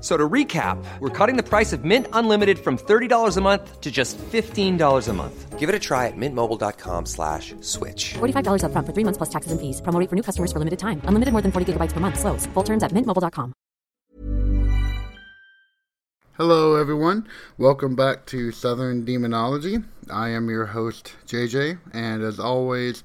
F- So to recap, we're cutting the price of Mint Unlimited from $30 a month to just $15 a month. Give it a try at mintmobile.com slash switch. $45 upfront for three months plus taxes and fees. Promo for new customers for limited time. Unlimited more than 40 gigabytes per month. Slows. Full terms at mintmobile.com. Hello, everyone. Welcome back to Southern Demonology. I am your host, JJ, and as always,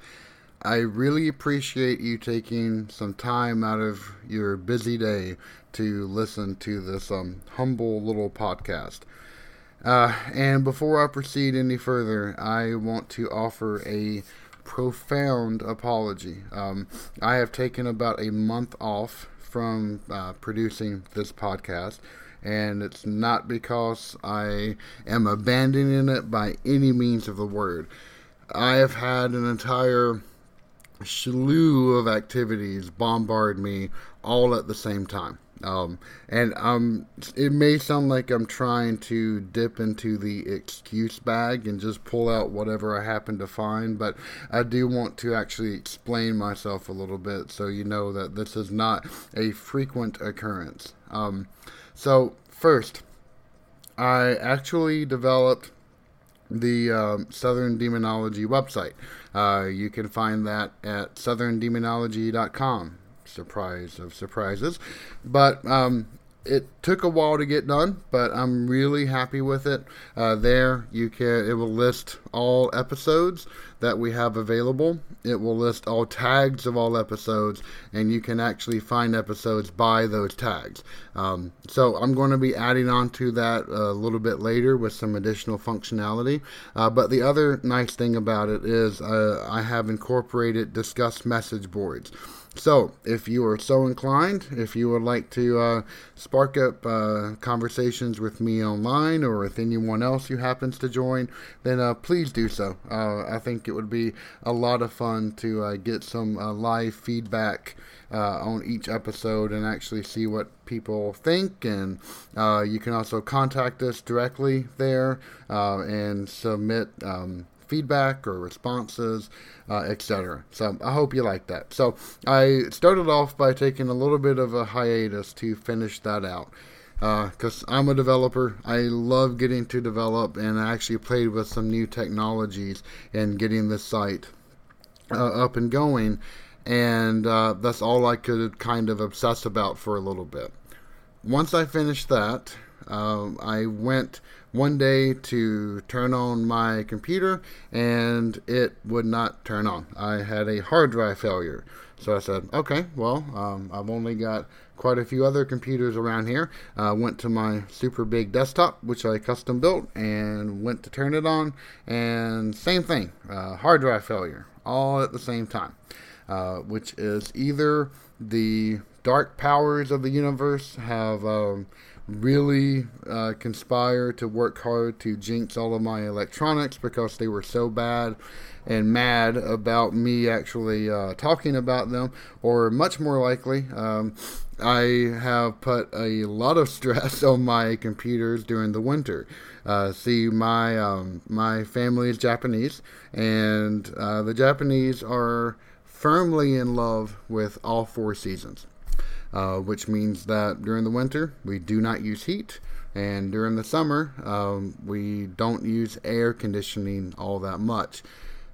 I really appreciate you taking some time out of your busy day to listen to this um, humble little podcast. Uh, and before I proceed any further, I want to offer a profound apology. Um, I have taken about a month off from uh, producing this podcast, and it's not because I am abandoning it by any means of the word. I have had an entire slew of activities bombard me all at the same time. Um, and um, it may sound like I'm trying to dip into the excuse bag and just pull out whatever I happen to find, but I do want to actually explain myself a little bit so you know that this is not a frequent occurrence. Um, so, first, I actually developed the um, Southern Demonology website. Uh, you can find that at southerndemonology.com. Surprise of surprises. But um, it took a while to get done, but I'm really happy with it. Uh, there, you can it will list all episodes that we have available. It will list all tags of all episodes, and you can actually find episodes by those tags. Um, so I'm going to be adding on to that a little bit later with some additional functionality. Uh, but the other nice thing about it is uh, I have incorporated Disqus message boards. So, if you are so inclined, if you would like to uh, spark up uh, conversations with me online or with anyone else who happens to join, then uh, please do so. Uh, I think it would be a lot of fun to uh, get some uh, live feedback on each episode and actually see what people think. And you can also contact us directly there and submit. Um, feedback or responses, uh, etc. So I hope you like that. So I started off by taking a little bit of a hiatus to finish that out. Because uh, I'm a developer, I love getting to develop, and I actually played with some new technologies and getting the site uh, up and going, and uh, that's all I could kind of obsess about for a little bit. Once I finished that, um, I went one day to turn on my computer and it would not turn on. I had a hard drive failure. So I said, okay, well, um, I've only got quite a few other computers around here. Uh, went to my super big desktop, which I custom built, and went to turn it on, and same thing, uh, hard drive failure, all at the same time, uh, which is either the dark powers of the universe have um, really uh, conspire to work hard to jinx all of my electronics because they were so bad and mad about me actually uh, talking about them, or much more likely, um, I have put a lot of stress on my computers during the winter. Uh, see, my um, my family is Japanese, and uh, the Japanese are firmly in love with all four seasons uh, which means that during the winter we do not use heat. And during the summer, um, we don't use air conditioning all that much.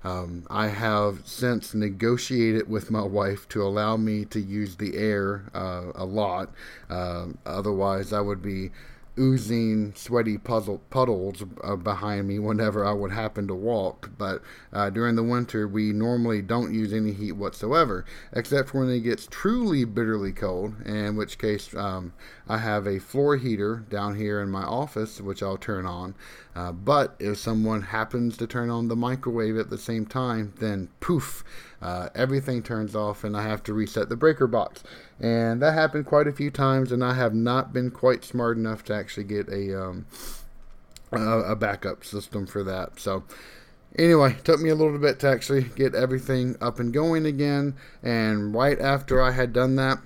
Um, I have since negotiated with my wife to allow me to use the air uh, a lot. Uh, otherwise, I would be oozing sweaty puzzle puddles uh, behind me whenever I would happen to walk. But uh, during the winter, we normally don't use any heat whatsoever, except for when it gets truly bitterly cold. In which case, um, I have a floor heater down here in my office, which I'll turn on. Uh, but if someone happens to turn on the microwave at the same time, then poof, uh, everything turns off, and I have to reset the breaker box. And that happened quite a few times, and I have not been quite smart enough to actually get a um, a, a backup system for that. So anyway, took me a little bit to actually get everything up and going again. And right after I had done that,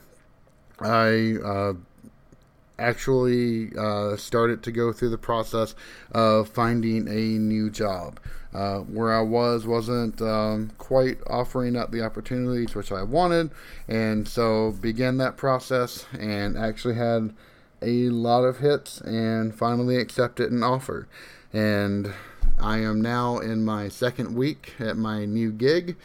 I uh, actually uh, started to go through the process of finding a new job. Uh, where I was wasn't um, quite offering up the opportunities which I wanted, and so began that process and actually had a lot of hits and finally accepted an offer. And I am now in my second week at my new gig,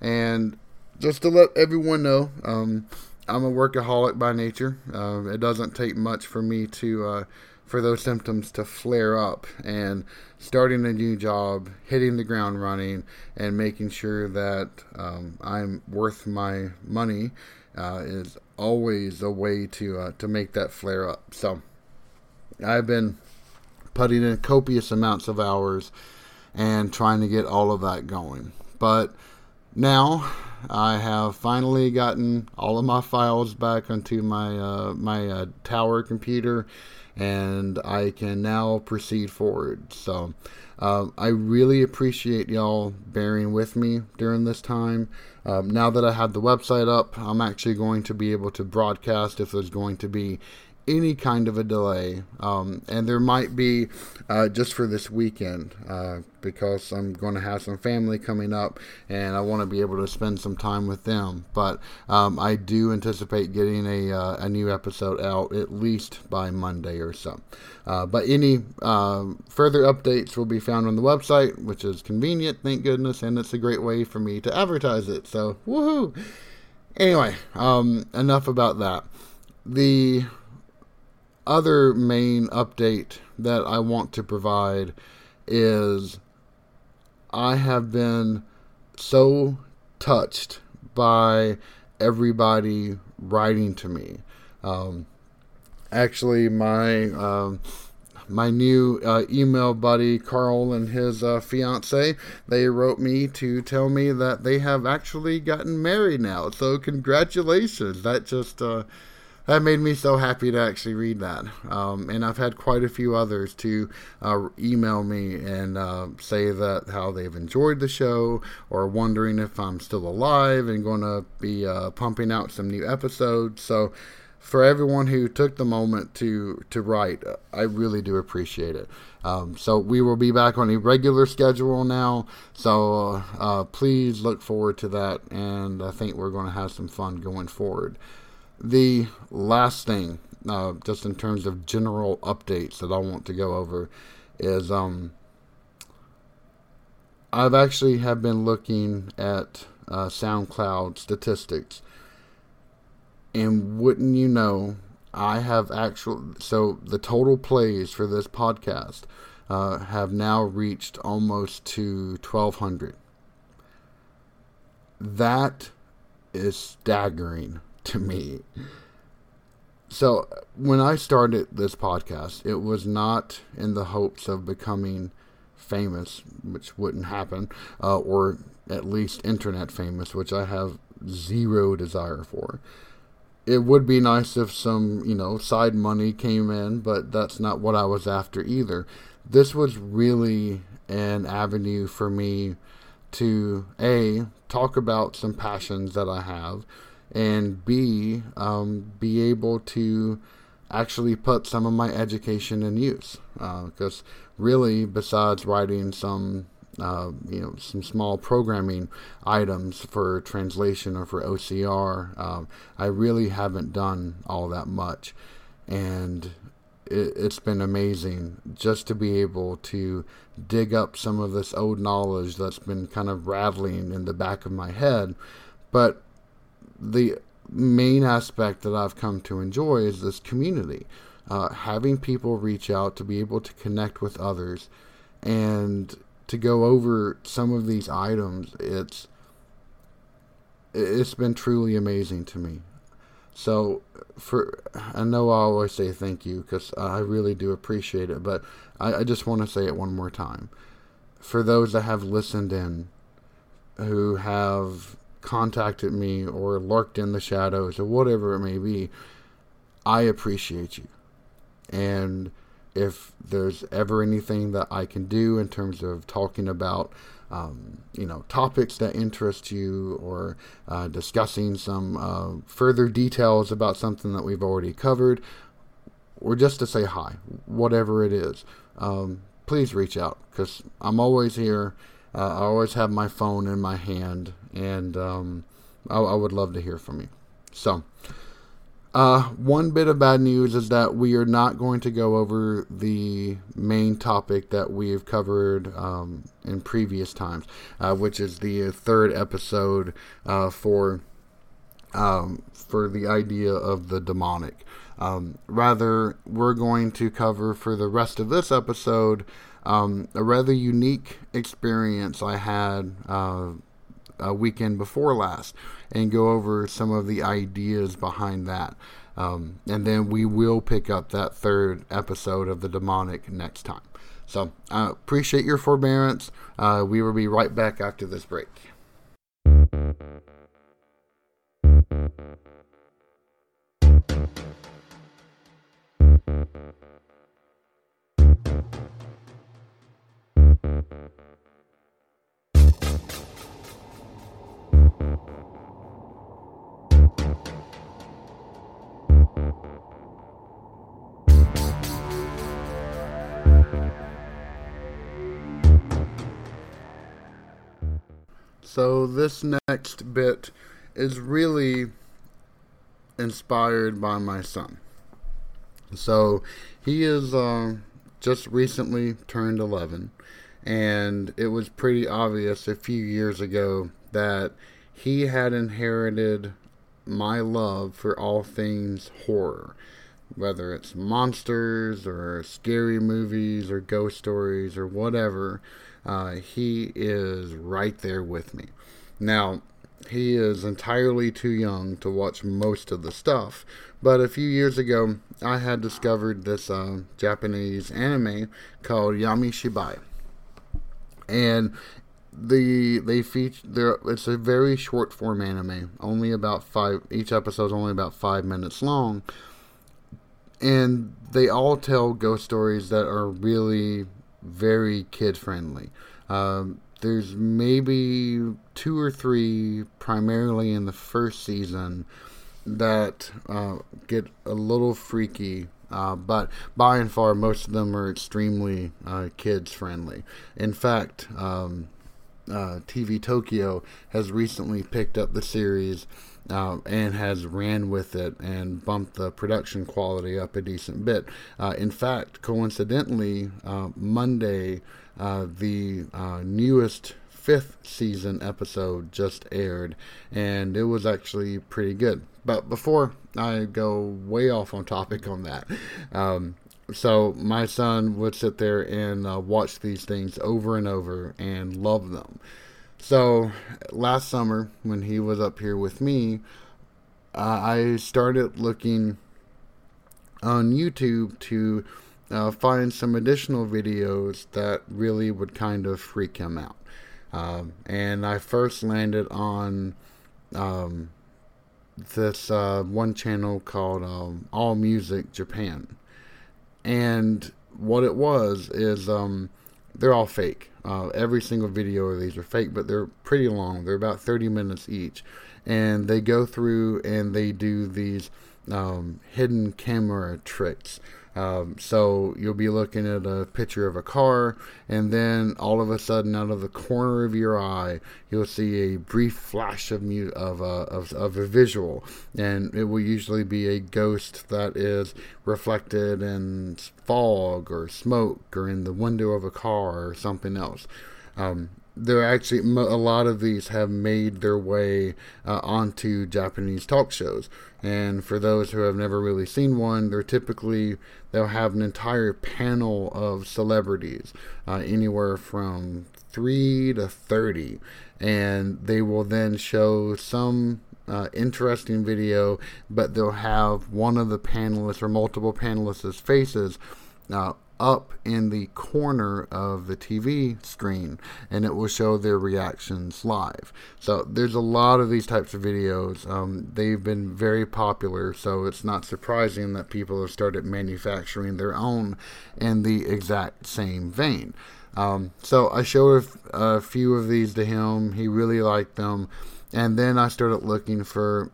and just to let everyone know, um, I'm a workaholic by nature. Uh, it doesn't take much for me to uh, for those symptoms to flare up and starting a new job, hitting the ground running, and making sure that um, I'm worth my money uh, is always a way to uh, to make that flare up. So I've been putting in copious amounts of hours and trying to get all of that going. But now I have finally gotten all of my files back onto my uh, my uh, tower computer and I can now proceed forward. So um, I really appreciate y'all bearing with me during this time. Um, now that I have the website up, I'm actually going to be able to broadcast if there's going to be any kind of a delay. Um, and there might be uh, just for this weekend uh, because I'm going to have some family coming up and I want to be able to spend some time with them. But um, I do anticipate getting a, uh, a new episode out at least by Monday or so. Uh, but any um, further updates will be found on the website, which is convenient, thank goodness, and it's a great way for me to advertise it. So, woohoo! Anyway, um, enough about that. The other main update that I want to provide is I have been so touched by everybody writing to me. Um, actually, my um, my new uh, email buddy Carl and his uh, fiance they wrote me to tell me that they have actually gotten married now. So congratulations! That just uh, that made me so happy to actually read that. Um, and I've had quite a few others to uh, email me and uh, say that how they've enjoyed the show or wondering if I'm still alive and going to be uh, pumping out some new episodes. So for everyone who took the moment to to write, I really do appreciate it. Um, so we will be back on a regular schedule now. So uh, please look forward to that, and I think we're going to have some fun going forward. The last thing, uh, just in terms of general updates that I want to go over, is um, I've actually have been looking at uh, SoundCloud statistics, and wouldn't you know, I have actual so the total plays for this podcast uh, have now reached almost to twelve hundred. That is staggering to me. So, when I started this podcast, it was not in the hopes of becoming famous, which wouldn't happen, uh, or at least internet famous, which I have zero desire for. It would be nice if some, you know, side money came in, but that's not what I was after either. This was really an avenue for me to A, talk about some passions that I have, and B, um, be able to actually put some of my education in use. Because uh, really, besides writing some, uh, you know, some small programming items for translation or for OCR, um, I really haven't done all that much. And it, it's been amazing just to be able to dig up some of this old knowledge that's been kind of rattling in the back of my head. But the main aspect that I've come to enjoy is this community. Uh, having people reach out to be able to connect with others and to go over some of these items, it's it's been truly amazing to me. So, for I know I always say thank you because I really do appreciate it, but I, I just want to say it one more time. For those that have listened in, who have contacted me or lurked in the shadows or whatever it may be, I appreciate you. And if there's ever anything that I can do in terms of talking about um, you know topics that interest you or uh, discussing some uh, further details about something that we've already covered or just to say hi whatever it is um, please reach out because i'm always here uh, i always have my phone in my hand and um, I, I would love to hear from you so uh, one bit of bad news is that we are not going to go over the main topic that we have covered um, in previous times, uh, which is the third episode uh, for um, for the idea of the demonic. Um, rather, we're going to cover for the rest of this episode um, a rather unique experience I had uh, a weekend before last and go over some of the ideas behind that. Um, and then we will pick up that third episode of the demonic next time. So I uh, appreciate your forbearance. Uh, we will be right back after this break. So this next bit is really inspired by my son. So he is uh, just recently turned 11, and it was pretty obvious a few years ago that he had inherited my love for all things horror, whether it's monsters or scary movies or ghost stories or whatever. Uh, he is right there with me. Now, he is entirely too young to watch most of the stuff, but a few years ago, I had discovered this uh, Japanese anime called Yami Shibai, and the they feature. It's a very short form anime, only about five. Each episode is only about five minutes long, and they all tell ghost stories that are really very kid friendly. Um, there's maybe two or three, primarily in the first season, that uh, get a little freaky. Uh, but by and far, most of them are extremely uh, kids friendly. In fact, um, uh, TV Tokyo has recently picked up the series uh, and has ran with it and bumped the production quality up a decent bit. Uh, in fact, coincidentally, uh, Monday, uh, the uh, newest fifth season episode just aired, and it was actually pretty good. But before I go way off on topic on that, um, so my son would sit there and uh, watch these things over and over and love them. So last summer, when he was up here with me, uh, I started looking on YouTube to uh, find some additional videos that really would kind of freak him out. Um, and I first landed on um, this uh, one channel called um, All Music Japan. And what it was is um, they're all fake. Uh, every single video of these are fake, but they're pretty long. They're about 30 minutes each. And they go through and they do these um, hidden camera tricks Um, so you'll be looking at a picture of a car, and then all of a sudden, out of the corner of your eye, you'll see a brief flash of mu- of, a, of, of a visual, and it will usually be a ghost that is reflected in fog or smoke or in the window of a car or something else. Um, there actually a lot of these have made their way uh, onto Japanese talk shows. And for those who have never really seen one, they're typically they'll have an entire panel of celebrities, uh, anywhere from three to thirty, and they will then show some uh, interesting video, but they'll have one of the panelists or multiple panelists' faces uh, up in the corner of the TV screen and it will show their reactions live. So there's a lot of these types of videos. Um, they've been very popular, so it's not surprising that people have started manufacturing their own in the exact same vein. Um, so I showed a, a few of these to him. He really liked them. And then I started looking for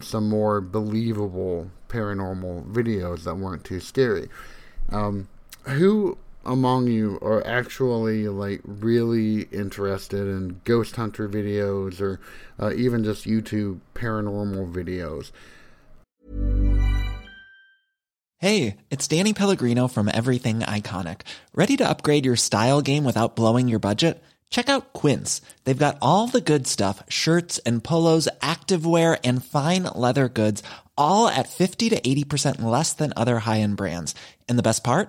some more believable paranormal videos that weren't too scary. Um, who among you are actually like really interested in ghost hunter videos or uh, even just YouTube paranormal videos? Hey, it's Danny Pellegrino from Everything Iconic. Ready to upgrade your style game without blowing your budget? Check out Quince. They've got all the good stuff shirts and polos, activewear, and fine leather goods, all at 50 to 80% less than other high end brands. And the best part?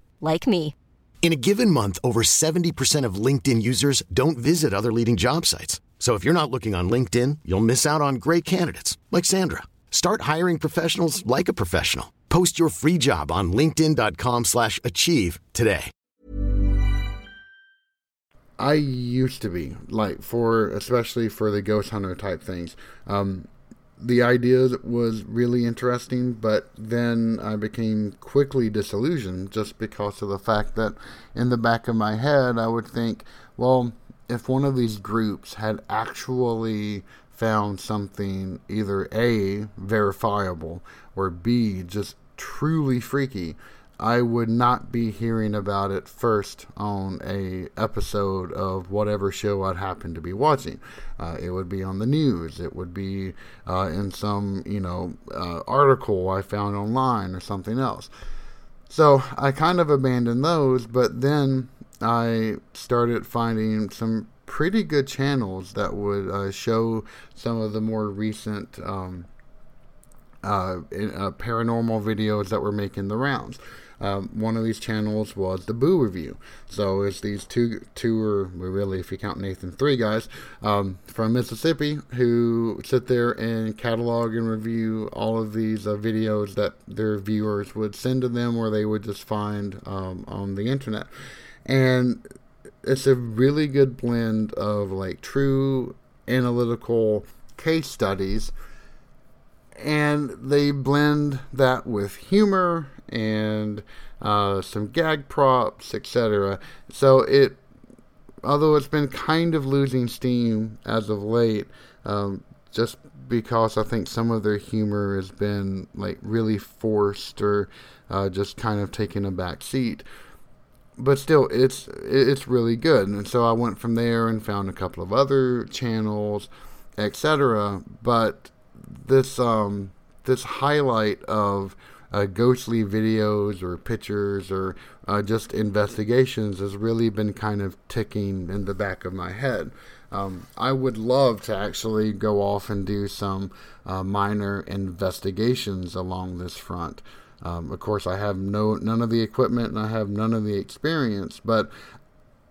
like me. In a given month, over 70% of LinkedIn users don't visit other leading job sites. So if you're not looking on LinkedIn, you'll miss out on great candidates like Sandra. Start hiring professionals like a professional. Post your free job on linkedin.com/achieve today. I used to be like for especially for the ghost hunter type things. Um, the idea was really interesting, but then I became quickly disillusioned just because of the fact that in the back of my head I would think, well, if one of these groups had actually found something either A, verifiable, or B, just truly freaky, I would not be hearing about it first on a episode of whatever show I'd happen to be watching. Uh, it would be on the news. It would be uh, in some you know uh, article I found online or something else. So I kind of abandoned those, but then I started finding some pretty good channels that would uh, show some of the more recent. Um, uh, uh, paranormal videos that were making the rounds. Um, one of these channels was the Boo Review. So it's these two, two or really, if you count Nathan, three guys um, from Mississippi who sit there and catalog and review all of these uh, videos that their viewers would send to them, or they would just find um, on the internet. And it's a really good blend of like true analytical case studies and they blend that with humor and uh, some gag props, etc. So it, although it's been kind of losing steam as of late, um, just because I think some of their humor has been like really forced or uh, just kind of taking a back seat. But still, it's it's really good, and so I went from there and found a couple of other channels, etc. But this um, this highlight of uh, ghostly videos or pictures or uh, just investigations has really been kind of ticking in the back of my head. Um, I would love to actually go off and do some uh, minor investigations along this front. Um, of course, I have no none of the equipment and I have none of the experience, but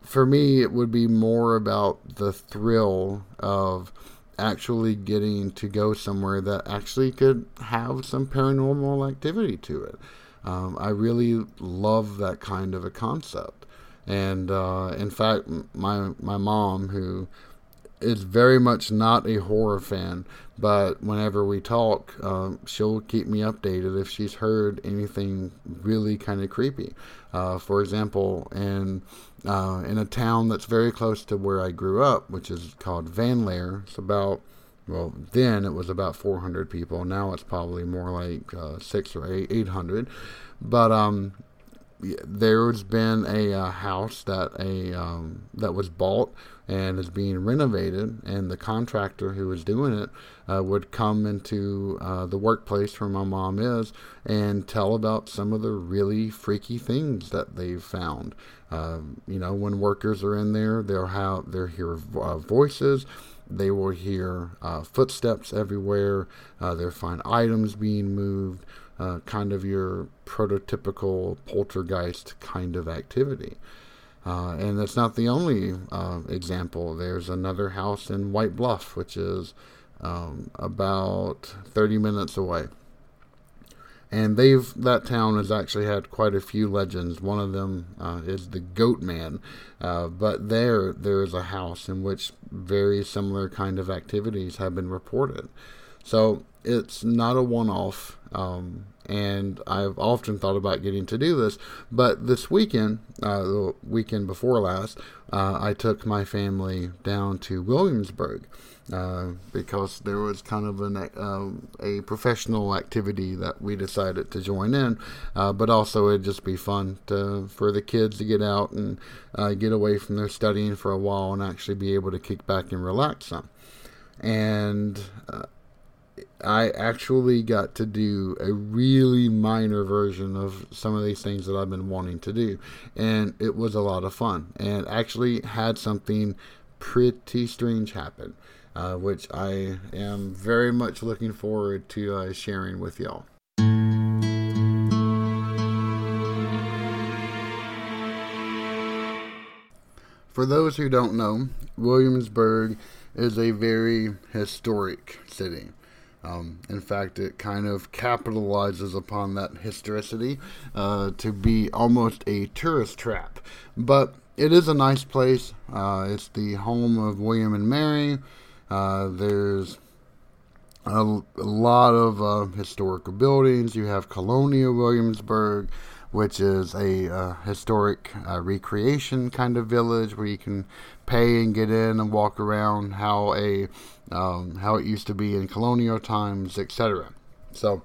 for me, it would be more about the thrill of actually getting to go somewhere that actually could have some paranormal activity to it. Um, I really love that kind of a concept. And uh, in fact, my my mom, who is very much not a horror fan, but whenever we talk, um, she'll keep me updated if she's heard anything really kind of creepy. Uh, for example, in uh, in a town that's very close to where I grew up, which is called Vanleer, it's about well, then it was about 400 people. Now it's probably more like uh, six or eight, 800. But um, there's been a uh, house that a um, that was bought and is being renovated, and the contractor who was doing it uh, would come into uh, the workplace where my mom is and tell about some of the really freaky things that they've found. Um, you know, when workers are in there, they'll have they'll hear uh, voices. They will hear uh, footsteps everywhere. Uh, they'll find items being moved uh, kind of your prototypical poltergeist kind of activity. Uh, and that's not the only uh, example. There's another house in White Bluff, which is um, about 30 minutes away. And they've that town has actually had quite a few legends. One of them uh, is the Goat Man, uh, but there there is a house in which very similar kind of activities have been reported. So it's not a one-off. Um, and I've often thought about getting to do this. But this weekend, uh, the weekend before last, uh, I took my family down to Williamsburg uh, because there was kind of an, uh, a professional activity that we decided to join in. Uh, but also, it'd just be fun to, for the kids to get out and uh, get away from their studying for a while and actually be able to kick back and relax some. And I actually got to do a really minor version of some of these things that I've been wanting to do. And it was a lot of fun. And actually had something pretty strange happen, uh, which I am very much looking forward to uh, sharing with y'all. For those who don't know, Williamsburg is a very historic city. Um, in fact, it kind of capitalizes upon that historicity uh, to be almost a tourist trap. But it is a nice place. Uh, it's the home of William and Mary. Uh, there's a, a, lot of uh, historical buildings. You have Colonial Williamsburg, which is a uh, historic uh, recreation kind of village where you can pay and get in and walk around. How a um, how it used to be in colonial times, etc. So,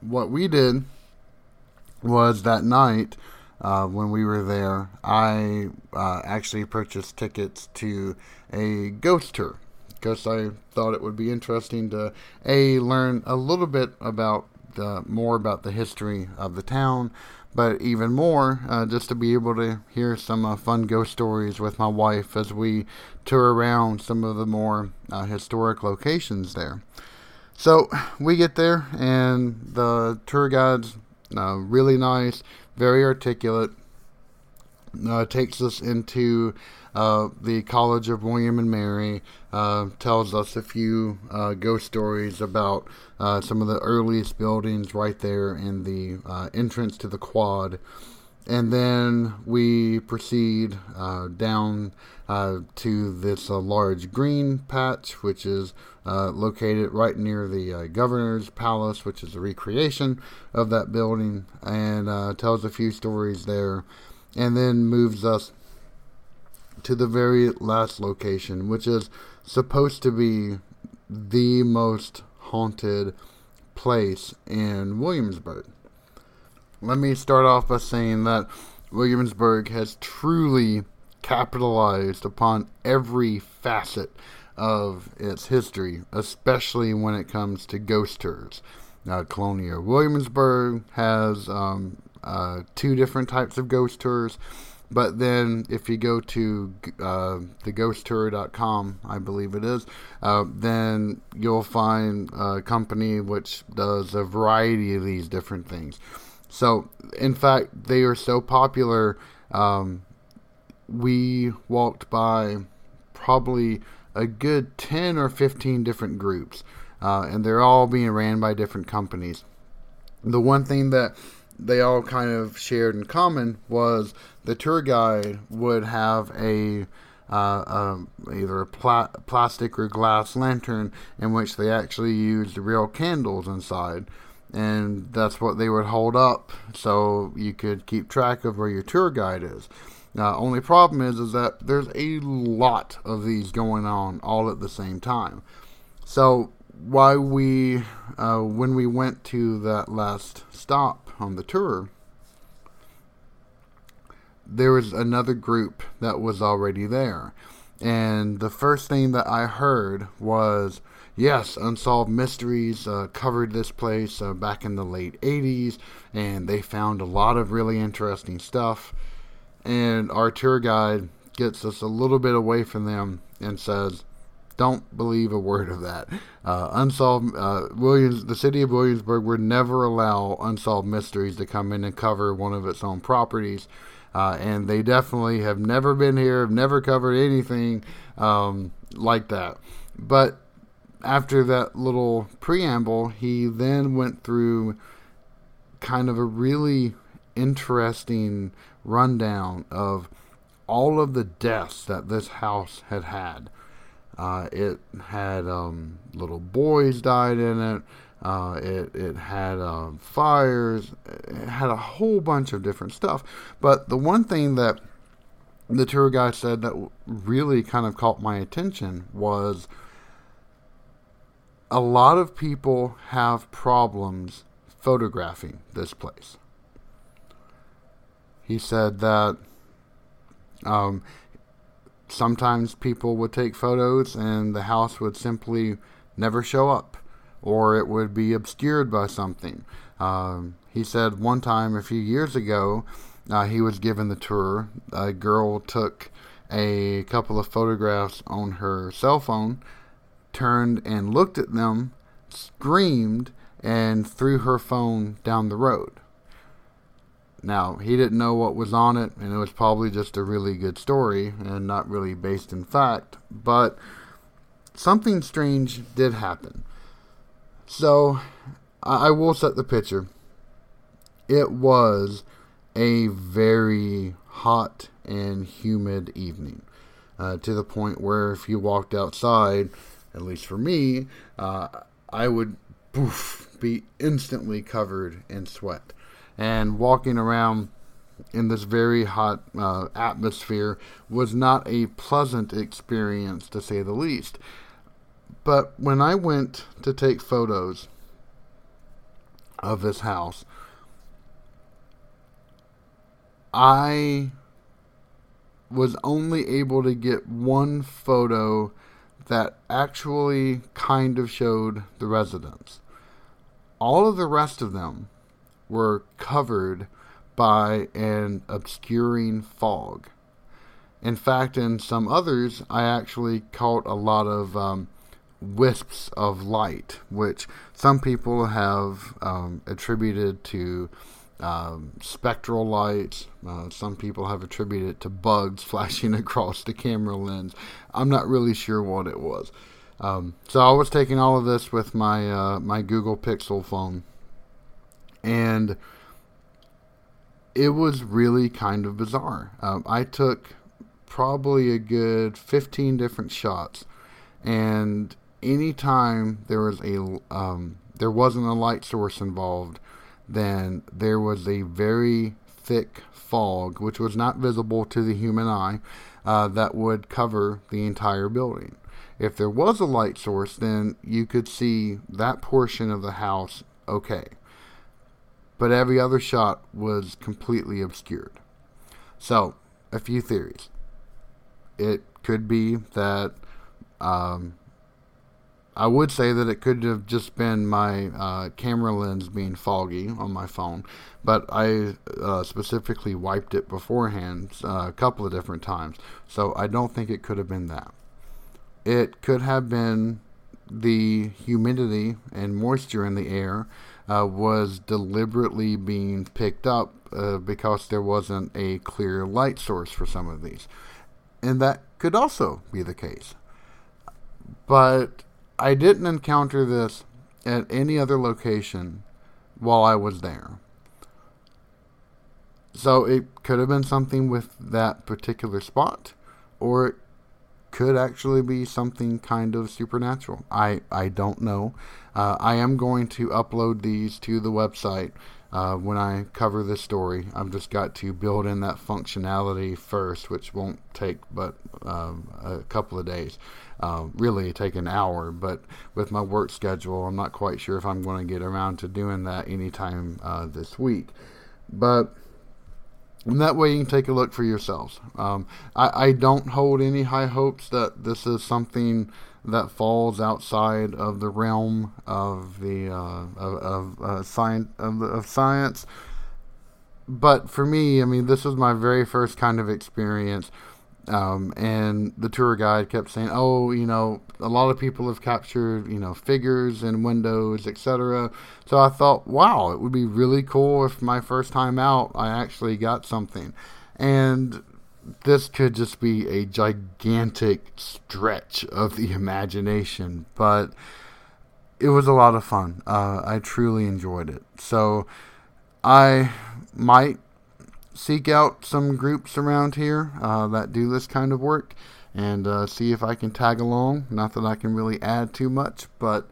what we did was that night uh, when we were there, I uh, actually purchased tickets to a ghost tour because I thought it would be interesting to a learn a little bit about the more about the history of the town, but even more, uh, just to be able to hear some uh, fun ghost stories with my wife as we tour around some of the more uh, historic locations there. So we get there, and the tour guide's uh, really nice, very articulate, uh, takes us into uh, the College of William and Mary uh, tells us a few uh, ghost stories about uh, some of the earliest buildings right there in the uh, entrance to the quad. And then we proceed uh, down to this large green patch, which is located right near the governor's palace, which is a recreation of that building, and tells a few stories there. And then moves us to the very last location, which is supposed to be the most haunted place in Williamsburg. Let me start off by saying that Williamsburg has truly capitalized upon every facet of its history, especially when it comes to ghost tours. Uh, Colonial Williamsburg has um, uh, two different types of ghost tours. But then if you go to uh, theghosttour.com, I believe it is, uh, then you'll find a company which does a variety of these different things. So, in fact, they are so popular. Um, we walked by probably a good 10 or 15 different groups, uh, and they're all being ran by different companies. the one thing that they all kind of shared in common was the tour guide would have a uh, um, either a pla- plastic or glass lantern in which they actually used real candles inside. And that's what they would hold up so you could keep track of where your tour guide is. Now, only problem is, is that there's a lot of these going on all at the same time. So, why we, uh, when we went to that last stop on the tour, there was another group that was already there. And the first thing that I heard was, yes, Unsolved Mysteries uh, covered this place uh, back in the late 80s, and they found a lot of really interesting stuff. And our tour guide gets us a little bit away from them and says, don't believe a word of that. Uh, unsolved uh, Williams, the city of Williamsburg would never allow unsolved mysteries to come in and cover one of its own properties. Uh, and they definitely have never been here, have never covered anything um, like that. But after that little preamble, he then went through kind of a really interesting rundown of all of the deaths that this house had had. Uh, it had um, little boys died in it. Uh, it it had um, fires. It had a whole bunch of different stuff. But the one thing that the tour guide said that really kind of caught my attention was a lot of people have problems photographing this place. He said that um, sometimes people would take photos and the house would simply never show up or it would be obscured by something. Um, he said one time a few years ago, uh, he was given the tour. A girl took a couple of photographs on her cell phone, turned and looked at them, screamed, and threw her phone down the road. Now, he didn't know what was on it, and it was probably just a really good story and not really based in fact, but something strange did happen. So, I will set the picture. It was a very hot and humid evening, uh, to the point where if you walked outside, at least for me, uh, I would poof, be instantly covered in sweat. And walking around in this very hot uh, atmosphere was not a pleasant experience, to say the least. But when I went to take photos of this house, I was only able to get one photo that actually kind of showed the residence. All of the rest of them were covered by an obscuring fog. In fact, in some others, I actually caught a lot of um, wisps of light, which some people have um, attributed to um, spectral lights. Uh, some people have attributed it to bugs flashing across the camera lens. I'm not really sure what it was. Um, so I was taking all of this with my uh, my Google Pixel phone, and it was really kind of bizarre. Um, I took probably a good 15 different shots, and anytime there was a um, there wasn't a light source involved, then there was a very thick fog, which was not visible to the human eye, uh, that would cover the entire building. If there was a light source, then you could see that portion of the house okay. But every other shot was completely obscured. So, a few theories. It could be that um, I would say that it could have just been my uh, camera lens being foggy on my phone, but I uh, specifically wiped it beforehand uh, a couple of different times, so I don't think it could have been that. It could have been the humidity and moisture in the air uh, was deliberately being picked up uh, because there wasn't a clear light source for some of these. And that could also be the case. But I didn't encounter this at any other location while I was there. So it could have been something with that particular spot, or it could actually be something kind of supernatural. I, I don't know. Uh, I am going to upload these to the website uh, when I cover this story. I've just got to build in that functionality first, which won't take but um, a couple of days. Uh, really take an hour, but with my work schedule, I'm not quite sure if I'm going to get around to doing that anytime uh, this week. But and that way you can take a look for yourselves. Um, I, I don't hold any high hopes that this is something that falls outside of the realm of the uh, of, of, uh, science, of, of science. But for me, I mean, this was my very first kind of experience um, and the tour guide kept saying, "Oh, you know, a lot of people have captured, you know, figures and windows, etc." So I thought, "Wow, it would be really cool if my first time out, I actually got something." And this could just be a gigantic stretch of the imagination, but it was a lot of fun. Uh, I truly enjoyed it. So I might seek out some groups around here uh, that do this kind of work and uh, see if I can tag along. Not that I can really add too much, but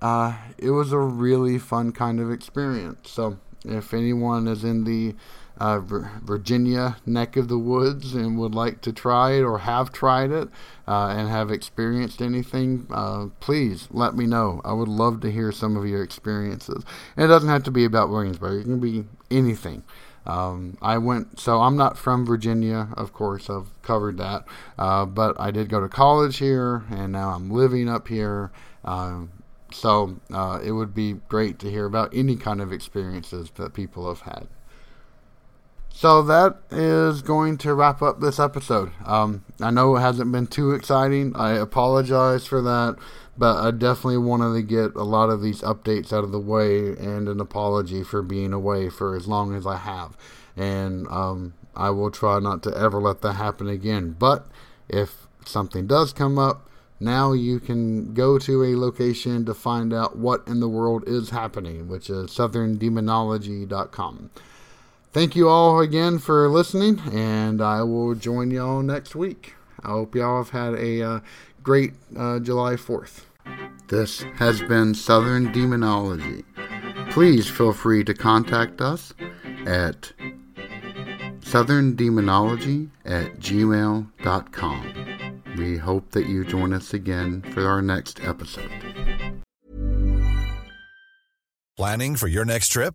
uh, it was a really fun kind of experience. So if anyone is in the uh, Virginia neck of the woods and would like to try it or have tried it uh, and have experienced anything, uh, please let me know. I would love to hear some of your experiences. And it doesn't have to be about Williamsburg, it can be anything. Um, I went, so I'm not from Virginia, of course, I've covered that, uh, but I did go to college here, and now I'm living up here. Um, so uh, it would be great to hear about any kind of experiences that people have had. So that is going to wrap up this episode. Um, I know it hasn't been too exciting. I apologize for that but I definitely wanted to get a lot of these updates out of the way and an apology for being away for as long as I have. And um, I will try not to ever let that happen again. But if something does come up, now you can go to a location to find out what in the world is happening, which is southerndemonology.com. Thank you all again for listening, and I will join y'all next week. I hope y'all have had a uh, great uh, July 4th. This has been Southern Demonology. Please feel free to contact us at southerndemonology at gmail.com. We hope that you join us again for our next episode. Planning for your next trip?